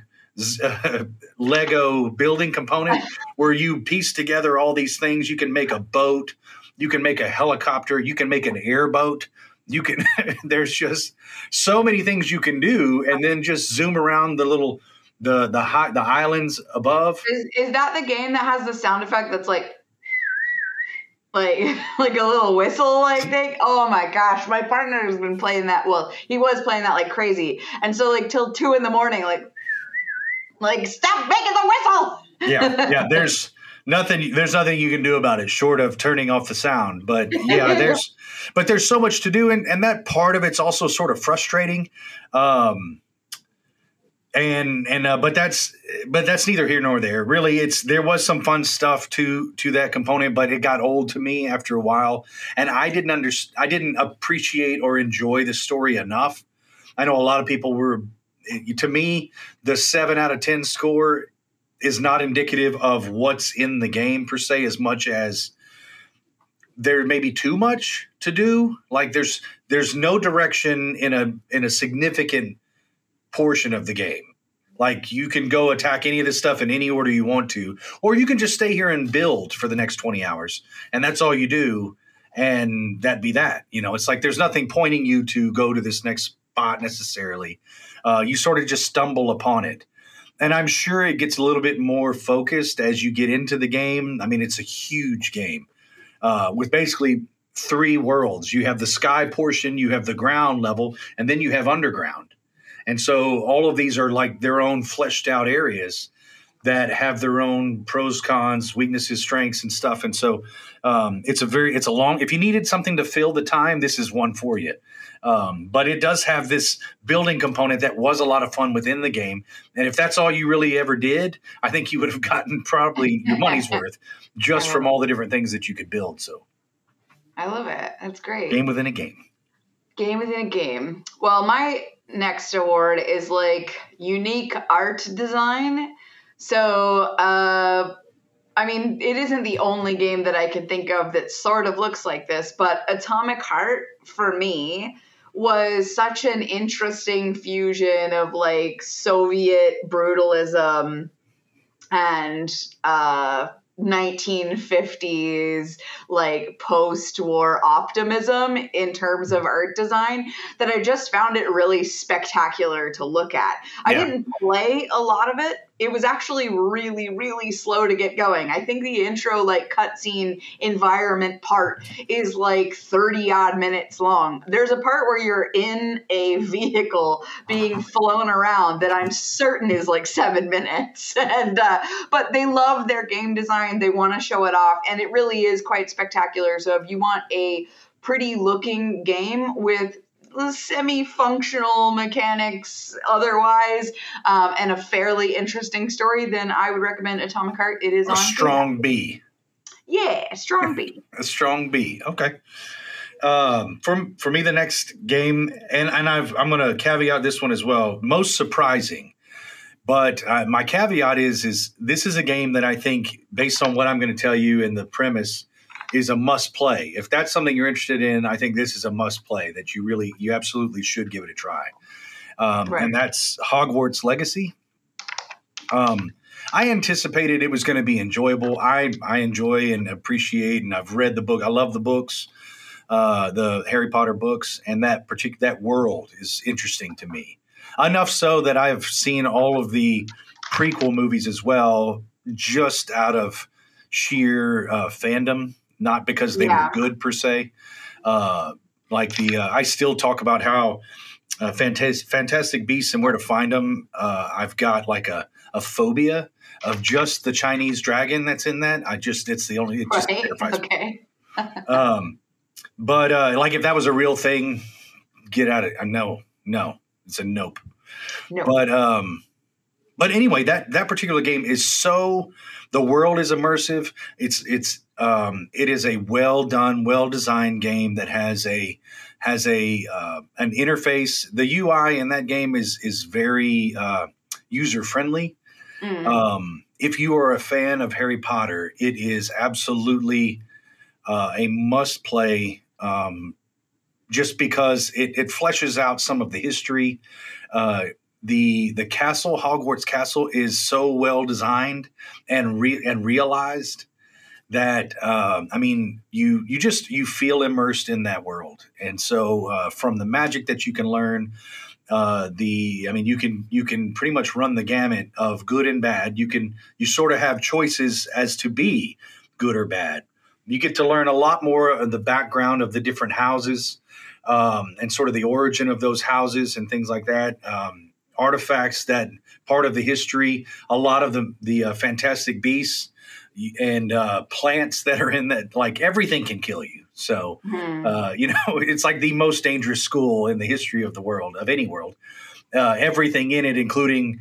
uh, Lego building component where you piece together all these things. You can make a boat, you can make a helicopter, you can make an airboat. You can there's just so many things you can do and then just zoom around the little the the high the islands above. Is, is that the game that has the sound effect that's like like like a little whistle like thing? Oh my gosh, my partner has been playing that. Well, he was playing that like crazy, and so like till two in the morning, like like stop making the whistle. yeah, yeah. There's nothing. There's nothing you can do about it short of turning off the sound. But yeah, there's but there's so much to do, and and that part of it's also sort of frustrating. Um, and and uh, but that's but that's neither here nor there. Really it's there was some fun stuff to to that component but it got old to me after a while. And i didn't under i didn't appreciate or enjoy the story enough. I know a lot of people were to me the 7 out of 10 score is not indicative of what's in the game per se as much as there may be too much to do. Like there's there's no direction in a in a significant portion of the game. Like you can go attack any of this stuff in any order you want to, or you can just stay here and build for the next 20 hours. And that's all you do. And that'd be that. You know, it's like there's nothing pointing you to go to this next spot necessarily. Uh, you sort of just stumble upon it. And I'm sure it gets a little bit more focused as you get into the game. I mean, it's a huge game uh, with basically three worlds. You have the sky portion, you have the ground level, and then you have underground. And so all of these are like their own fleshed out areas that have their own pros, cons, weaknesses, strengths, and stuff. And so um, it's a very it's a long. If you needed something to fill the time, this is one for you. Um, but it does have this building component that was a lot of fun within the game. And if that's all you really ever did, I think you would have gotten probably your money's worth just from all the different things that you could build. So I love it. That's great. Game within a game. Game within a game. Well, my next award is like unique art design. So, uh, I mean, it isn't the only game that I can think of that sort of looks like this, but Atomic Heart for me was such an interesting fusion of like Soviet brutalism and uh, 1950s like post-war optimism in terms of art design that I just found it really spectacular to look at. Yeah. I didn't play a lot of it it was actually really, really slow to get going. I think the intro, like cutscene environment part, is like 30 odd minutes long. There's a part where you're in a vehicle being flown around that I'm certain is like seven minutes. And, uh, but they love their game design, they want to show it off, and it really is quite spectacular. So if you want a pretty looking game with semi-functional mechanics otherwise um, and a fairly interesting story then i would recommend atomic heart. It is a on strong b. Yeah strong b. A strong b okay. Um, for, for me the next game and, and I've, i'm going to caveat this one as well most surprising but uh, my caveat is is this is a game that i think based on what i'm going to tell you in the premise is a must play. If that's something you're interested in, I think this is a must play that you really, you absolutely should give it a try. Um, right. And that's Hogwarts Legacy. Um, I anticipated it was going to be enjoyable. I I enjoy and appreciate, and I've read the book. I love the books, uh, the Harry Potter books, and that particular that world is interesting to me. Enough so that I've seen all of the prequel movies as well, just out of sheer uh, fandom not because they yeah. were good per se. Uh, like the, uh, I still talk about how uh, fantastic, fantastic beasts and where to find them. Uh, I've got like a, a phobia of just the Chinese dragon that's in that. I just, it's the only, it just right. terrifies okay. me. um, but uh, like if that was a real thing, get out of it. Uh, no, no, it's a nope. No. But um, but anyway, that that particular game is so the world is immersive. It's it's um, it is a well done, well designed game that has a has a uh, an interface. The UI in that game is is very uh, user friendly. Mm. Um, if you are a fan of Harry Potter, it is absolutely uh, a must play. Um, just because it, it fleshes out some of the history. Uh, the the castle, Hogwarts Castle, is so well designed and re- and realized that uh, I mean, you you just you feel immersed in that world, and so uh, from the magic that you can learn, uh, the I mean, you can you can pretty much run the gamut of good and bad. You can you sort of have choices as to be good or bad. You get to learn a lot more of the background of the different houses um, and sort of the origin of those houses and things like that. Um, artifacts that part of the history, a lot of the the uh, fantastic beasts and uh, plants that are in that like everything can kill you. So mm-hmm. uh, you know it's like the most dangerous school in the history of the world of any world. Uh, everything in it including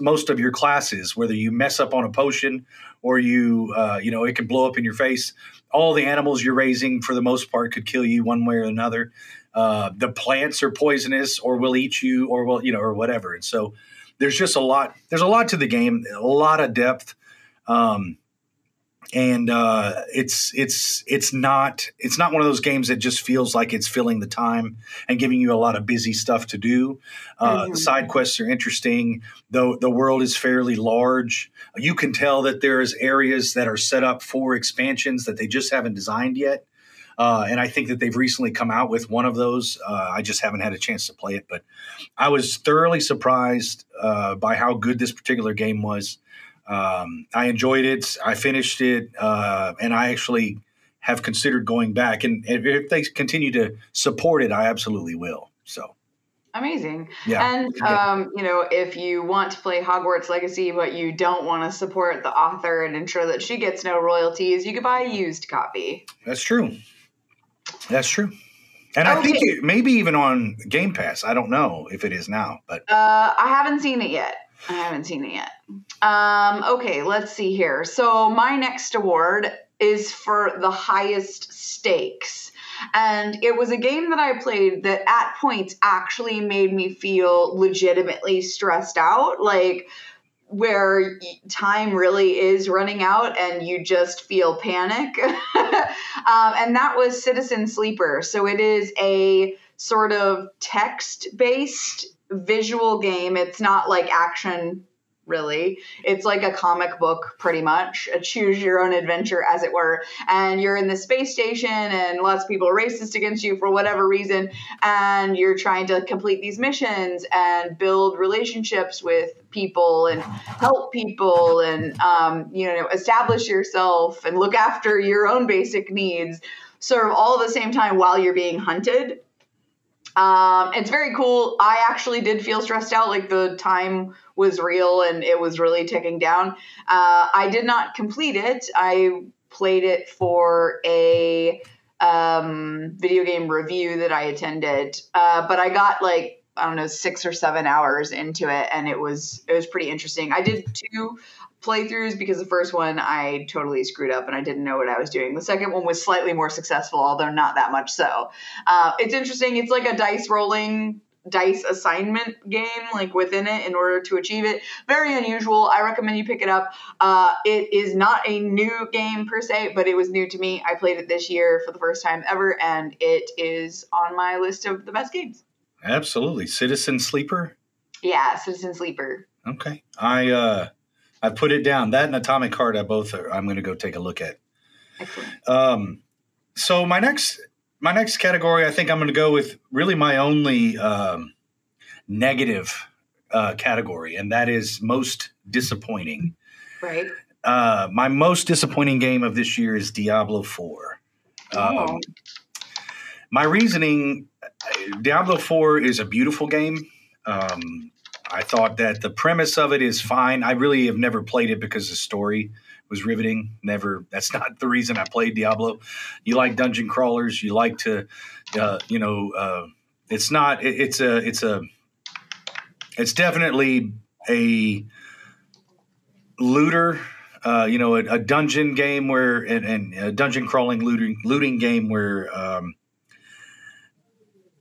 most of your classes whether you mess up on a potion or you uh, you know it can blow up in your face. All the animals you're raising for the most part could kill you one way or another. Uh, the plants are poisonous or will eat you or will you know or whatever. And so there's just a lot there's a lot to the game a lot of depth. Um, and uh, it's it's it's not it's not one of those games that just feels like it's filling the time and giving you a lot of busy stuff to do. Uh, mm-hmm. Side quests are interesting, though the world is fairly large. You can tell that there's areas that are set up for expansions that they just haven't designed yet. Uh, and I think that they've recently come out with one of those. Uh, I just haven't had a chance to play it, but I was thoroughly surprised uh, by how good this particular game was. Um, I enjoyed it. I finished it, uh, and I actually have considered going back. And if they continue to support it, I absolutely will. So. Amazing. Yeah. And, um, you know, if you want to play Hogwarts Legacy, but you don't want to support the author and ensure that she gets no royalties, you could buy a used copy. That's true. That's true. And okay. I think it, maybe even on Game Pass. I don't know if it is now, but uh, I haven't seen it yet. I haven't seen it yet. Um, okay, let's see here. So my next award is for the highest stakes. And it was a game that I played that at points actually made me feel legitimately stressed out. Like, where time really is running out and you just feel panic. um, and that was Citizen Sleeper. So it is a sort of text based visual game. It's not like action really. It's like a comic book, pretty much, a choose your own adventure, as it were. And you're in the space station, and lots of people are racist against you for whatever reason. And you're trying to complete these missions and build relationships with people and help people and, um, you know, establish yourself and look after your own basic needs, sort of all at the same time while you're being hunted um, it's very cool. I actually did feel stressed out, like the time was real and it was really ticking down. Uh, I did not complete it. I played it for a um, video game review that I attended, uh, but I got like I don't know six or seven hours into it, and it was it was pretty interesting. I did two playthroughs because the first one I totally screwed up and I didn't know what I was doing. The second one was slightly more successful, although not that much so. Uh, it's interesting. It's like a dice rolling dice assignment game like within it in order to achieve it. Very unusual. I recommend you pick it up. Uh, it is not a new game per se but it was new to me. I played it this year for the first time ever and it is on my list of the best games. Absolutely. Citizen sleeper? Yeah citizen sleeper. Okay. I uh I put it down. That and Atomic Heart, I both are, I'm going to go take a look at. Excellent. Um, so my next my next category, I think I'm going to go with really my only um, negative uh, category, and that is most disappointing. Right. Uh, my most disappointing game of this year is Diablo Four. Oh. Um, my reasoning: Diablo Four is a beautiful game. Um, I thought that the premise of it is fine. I really have never played it because the story was riveting. Never. That's not the reason I played Diablo. You like dungeon crawlers. You like to, uh, you know, uh, it's not. It, it's a. It's a. It's definitely a looter. Uh, you know, a, a, dungeon game where and, and, a dungeon crawling looting looting game where um,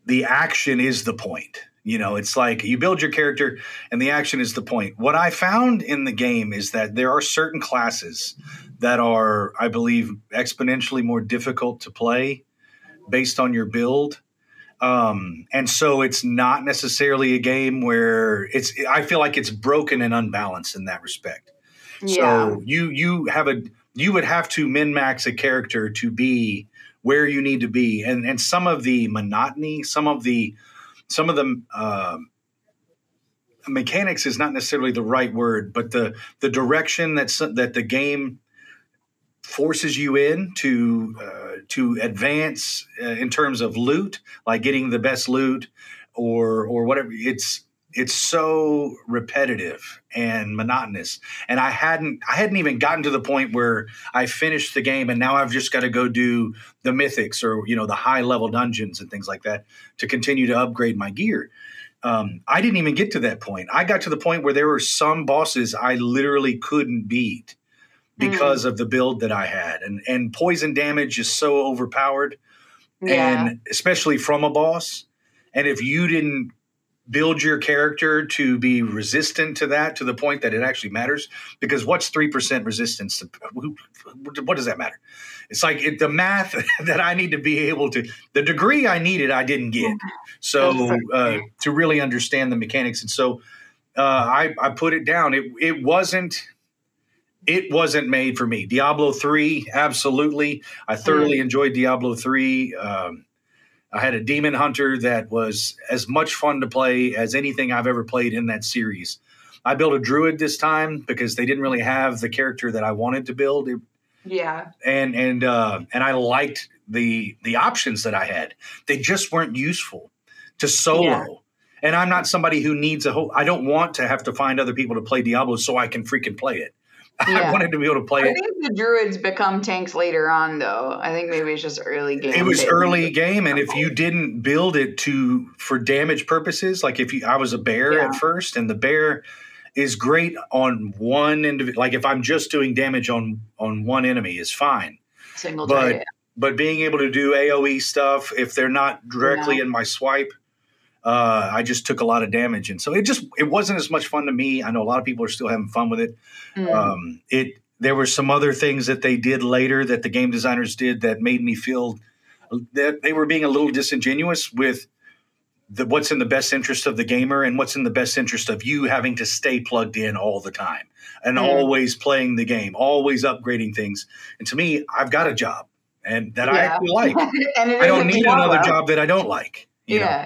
the action is the point you know, it's like you build your character and the action is the point. What I found in the game is that there are certain classes that are, I believe, exponentially more difficult to play based on your build. Um, and so it's not necessarily a game where it's, I feel like it's broken and unbalanced in that respect. Yeah. So you, you have a, you would have to min max a character to be where you need to be. And, and some of the monotony, some of the, some of the uh, mechanics is not necessarily the right word, but the the direction that that the game forces you in to uh, to advance uh, in terms of loot, like getting the best loot or or whatever. It's it's so repetitive and monotonous. And i hadn't i hadn't even gotten to the point where i finished the game and now i've just got to go do the mythics or you know the high level dungeons and things like that to continue to upgrade my gear. Um, i didn't even get to that point. I got to the point where there were some bosses i literally couldn't beat because mm. of the build that i had. And and poison damage is so overpowered yeah. and especially from a boss. And if you didn't build your character to be resistant to that to the point that it actually matters. Because what's three percent resistance? To, what does that matter? It's like it, the math that I need to be able to, the degree I needed, I didn't get. So uh, to really understand the mechanics, and so uh, I, I put it down. It it wasn't it wasn't made for me. Diablo three, absolutely. I thoroughly mm. enjoyed Diablo three. Um, I had a demon hunter that was as much fun to play as anything I've ever played in that series. I built a druid this time because they didn't really have the character that I wanted to build. It, yeah. And and uh, and I liked the the options that I had. They just weren't useful to solo. Yeah. And I'm not somebody who needs a whole. I don't want to have to find other people to play Diablo so I can freaking play it. Yeah. I wanted to be able to play I it. I think the druids become tanks later on, though. I think maybe it's just early game. It was early game, and if you didn't build it to for damage purposes, like if you, I was a bear yeah. at first, and the bear is great on one individual. Like if I'm just doing damage on on one enemy is fine. Single but target. but being able to do AOE stuff if they're not directly in my swipe uh, I just took a lot of damage, and so it just it wasn't as much fun to me. I know a lot of people are still having fun with it. Mm. Um, it there were some other things that they did later that the game designers did that made me feel that they were being a little disingenuous with the, what's in the best interest of the gamer and what's in the best interest of you having to stay plugged in all the time and mm. always playing the game, always upgrading things. And to me, I've got a job and that yeah. I actually like. I don't need another job that I don't like. yeah. Know?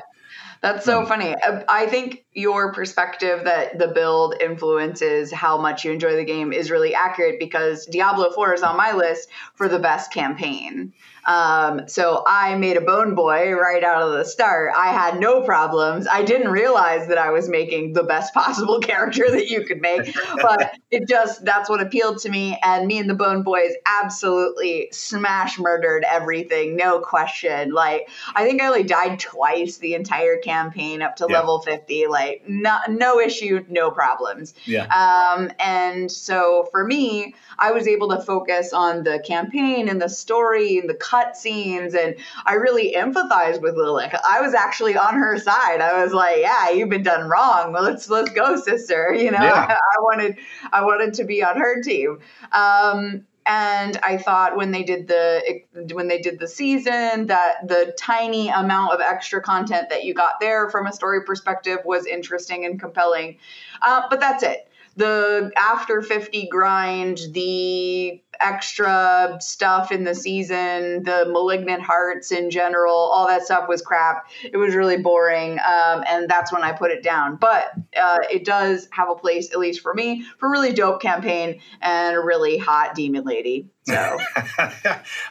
That's so funny. Uh, I think your perspective that the build influences how much you enjoy the game is really accurate because Diablo 4 is on my list for the best campaign. Um, so I made a bone boy right out of the start. I had no problems. I didn't realize that I was making the best possible character that you could make, but it just that's what appealed to me. And me and the bone boys absolutely smash murdered everything, no question. Like I think I only died twice the entire campaign up to yeah. level fifty. Like no no issue, no problems. Yeah. Um, and so for me, I was able to focus on the campaign and the story and the cutscenes, and I really empathized with Lilith. I was actually on her side. I was like, "Yeah, you've been done wrong. Well, let's let's go, sister." You know, yeah. I, I, wanted I wanted to be on her team. Um, and I thought when they did the when they did the season that the tiny amount of extra content that you got there from a story perspective was interesting and compelling. Uh, but that's it the after 50 grind, the extra stuff in the season, the malignant hearts in general, all that stuff was crap. It was really boring. Um, and that's when I put it down. But uh, it does have a place, at least for me, for a really dope campaign and a really hot demon lady. So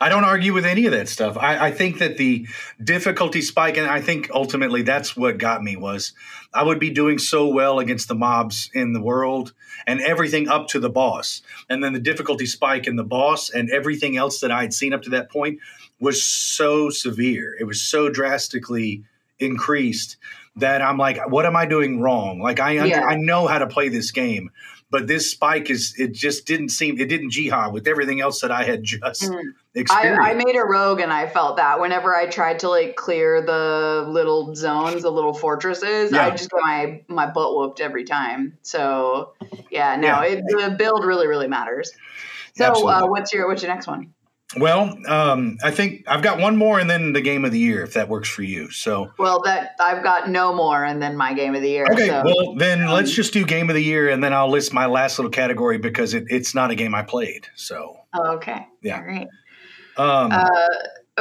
I don't argue with any of that stuff. I, I, think that the difficulty spike, and I think ultimately that's what got me was I would be doing so well against the mobs in the world and everything up to the boss, and then the difficulty spike in the boss and everything else that I had seen up to that point was so severe. It was so drastically increased that I'm like, what am I doing wrong? Like I yeah. I know how to play this game, but this spike is it just didn't seem it didn't jihad with everything else that I had just mm. experienced. I, I, made a rogue and I felt that whenever I tried to like clear the little zones, the little fortresses, yeah. I just got my my butt whooped every time. So yeah, no, yeah. It, the build really really matters. So uh, what's your what's your next one? Well, um, I think I've got one more, and then the game of the year, if that works for you. So, well, that I've got no more, and then my game of the year. Okay, so. well, then um, let's just do game of the year, and then I'll list my last little category because it, it's not a game I played. So, okay, yeah, all right. Um, uh,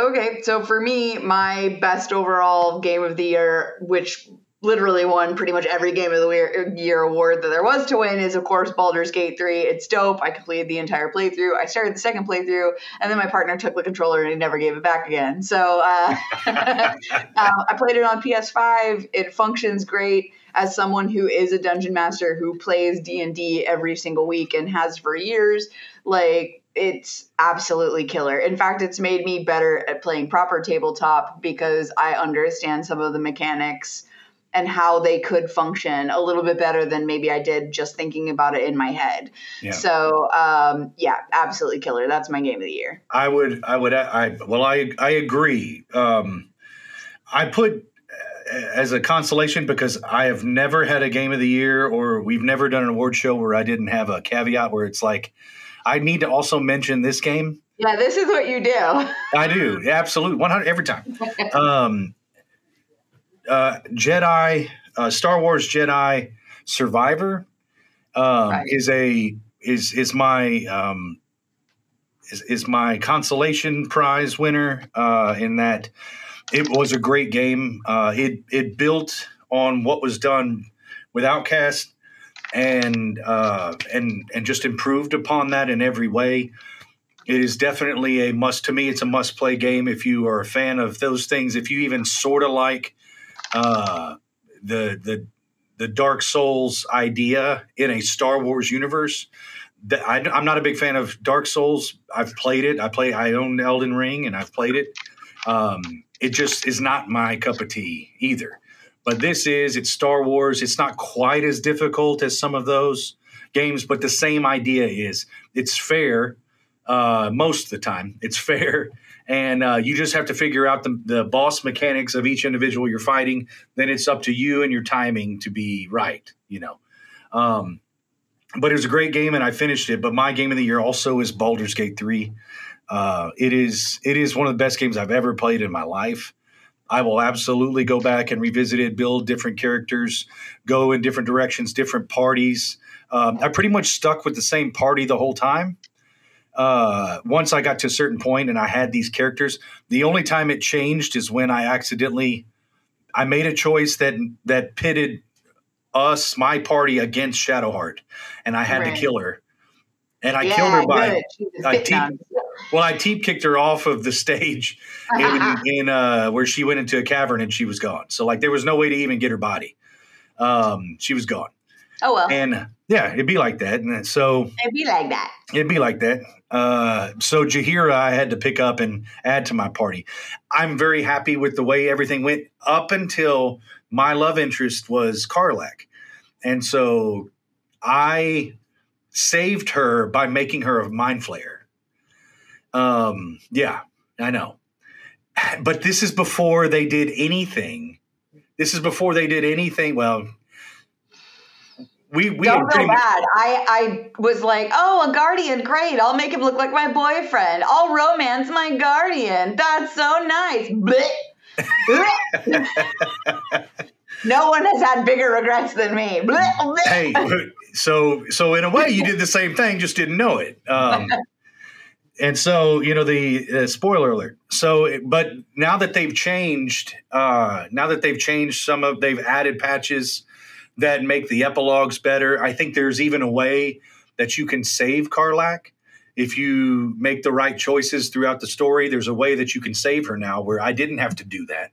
okay, so for me, my best overall game of the year, which literally won pretty much every game of the year award that there was to win is of course Baldur's Gate 3. It's dope. I completed the entire playthrough. I started the second playthrough and then my partner took the controller and he never gave it back again. So uh, uh, I played it on PS5. It functions great as someone who is a dungeon master who plays D&D every single week and has for years. Like it's absolutely killer. In fact, it's made me better at playing proper tabletop because I understand some of the mechanics and how they could function a little bit better than maybe I did just thinking about it in my head. Yeah. So um, yeah, absolutely killer. That's my game of the year. I would, I would, I well, I I agree. Um, I put as a consolation because I have never had a game of the year or we've never done an award show where I didn't have a caveat where it's like I need to also mention this game. Yeah, this is what you do. I do. Absolutely. 100 every time. um, uh, Jedi, uh, Star Wars Jedi Survivor um, right. is a is is my um, is, is my consolation prize winner uh, in that it was a great game. Uh, it it built on what was done with Outcast and uh, and and just improved upon that in every way. It is definitely a must to me. It's a must play game if you are a fan of those things. If you even sort of like uh, the the the Dark Souls idea in a Star Wars universe. That I, am not a big fan of Dark Souls. I've played it. I play. I own Elden Ring, and I've played it. Um, it just is not my cup of tea either. But this is. It's Star Wars. It's not quite as difficult as some of those games, but the same idea is. It's fair. Uh, most of the time, it's fair and uh, you just have to figure out the, the boss mechanics of each individual you're fighting. Then it's up to you and your timing to be right, you know. Um, but it was a great game, and I finished it. But my game of the year also is Baldur's Gate three. Uh, it is it is one of the best games I've ever played in my life. I will absolutely go back and revisit it, build different characters, go in different directions, different parties. Um, I pretty much stuck with the same party the whole time uh, once I got to a certain point and I had these characters, the only time it changed is when I accidentally I made a choice that that pitted us, my party, against Shadowheart, and I had right. to kill her. And I yeah, killed her by I teep, well, I teep kicked her off of the stage in, in uh, where she went into a cavern and she was gone. So like there was no way to even get her body. Um, she was gone. Oh well. And yeah, it'd be like that. And so it'd be like that. It'd be like that. Uh, so Jaheira, I had to pick up and add to my party. I'm very happy with the way everything went up until my love interest was Karlach, and so I saved her by making her a mind flayer. Um, yeah, I know, but this is before they did anything. This is before they did anything. Well, we we don't feel bad. I I was like, oh, a guardian, great. I'll make him look like my boyfriend. I'll romance my guardian. That's so nice. no one has had bigger regrets than me. hey, so so in a way, you did the same thing, just didn't know it. Um, and so you know the uh, spoiler alert. So, but now that they've changed, uh, now that they've changed some of, they've added patches that make the epilogues better. I think there's even a way that you can save Karlach if you make the right choices throughout the story. There's a way that you can save her now where I didn't have to do that.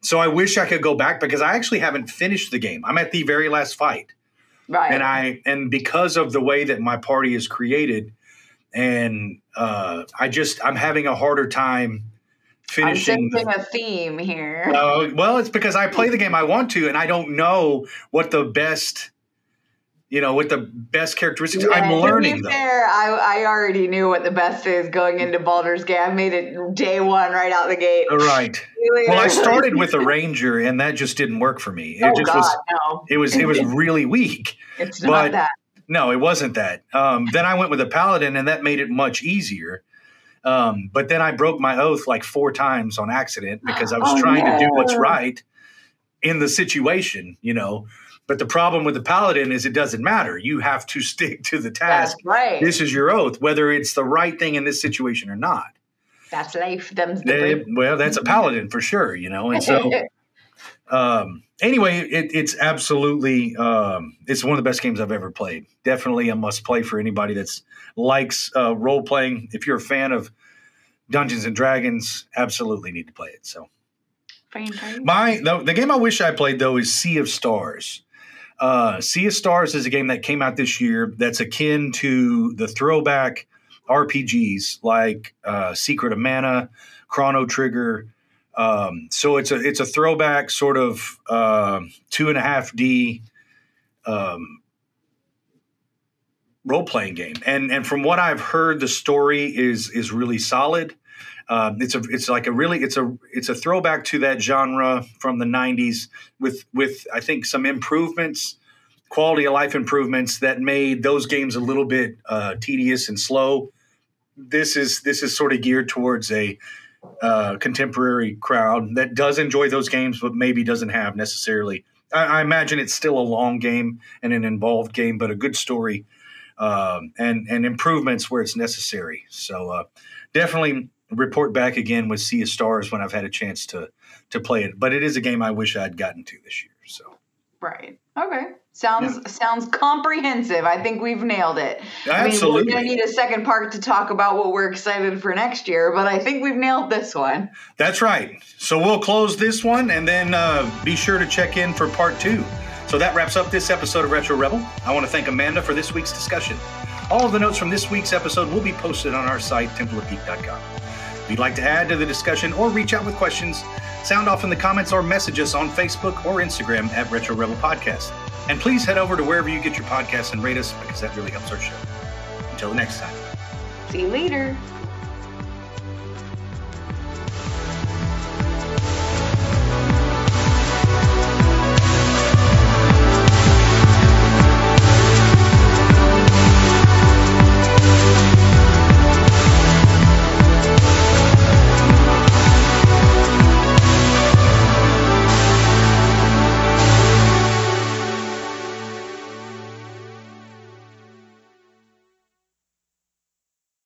So I wish I could go back because I actually haven't finished the game. I'm at the very last fight. Right. And I and because of the way that my party is created and uh, I just I'm having a harder time finishing. I'm a theme here. Uh, well, it's because I play the game I want to, and I don't know what the best, you know, what the best characteristics. Yeah, I'm learning. To be fair, I, I already knew what the best is going into Baldur's Gate. I made it day one right out the gate. Right. well, I started with a ranger, and that just didn't work for me. It oh, just God, was. No. It was. It was really weak. It's not but, that. No, it wasn't that. Um, then I went with a paladin, and that made it much easier. Um, but then I broke my oath like four times on accident because I was oh, trying to do what's right in the situation, you know. But the problem with the paladin is it doesn't matter. You have to stick to the task. Right. This is your oath, whether it's the right thing in this situation or not. That's life. Them's the well, that's a paladin for sure, you know. And so, um, anyway, it, it's absolutely um, it's one of the best games I've ever played. Definitely a must play for anybody that's likes uh, role playing. If you're a fan of Dungeons and Dragons, absolutely need to play it. So, my the, the game I wish I played though is Sea of Stars. Uh, sea of Stars is a game that came out this year that's akin to the throwback RPGs like uh, Secret of Mana, Chrono Trigger. Um, so it's a it's a throwback sort of uh, two and a half D um, role playing game. And and from what I've heard, the story is is really solid. Um, it's a it's like a really it's a it's a throwback to that genre from the '90s with with I think some improvements, quality of life improvements that made those games a little bit uh, tedious and slow. This is this is sort of geared towards a uh, contemporary crowd that does enjoy those games, but maybe doesn't have necessarily. I, I, imagine it's still a long game and an involved game, but a good story um, and and improvements where it's necessary. So uh, definitely report back again with Sea of Stars when I've had a chance to to play it. But it is a game I wish I'd gotten to this year. So right, okay. Sounds yeah. sounds comprehensive. I think we've nailed it. Absolutely. I mean, we're going to need a second part to talk about what we're excited for next year, but I think we've nailed this one. That's right. So we'll close this one and then uh, be sure to check in for part two. So that wraps up this episode of Retro Rebel. I want to thank Amanda for this week's discussion. All of the notes from this week's episode will be posted on our site, templeofgeek.com. If you'd like to add to the discussion or reach out with questions, sound off in the comments or message us on Facebook or Instagram at Retro Rebel Podcast. And please head over to wherever you get your podcasts and rate us because that really helps our show. Until the next time. See you later.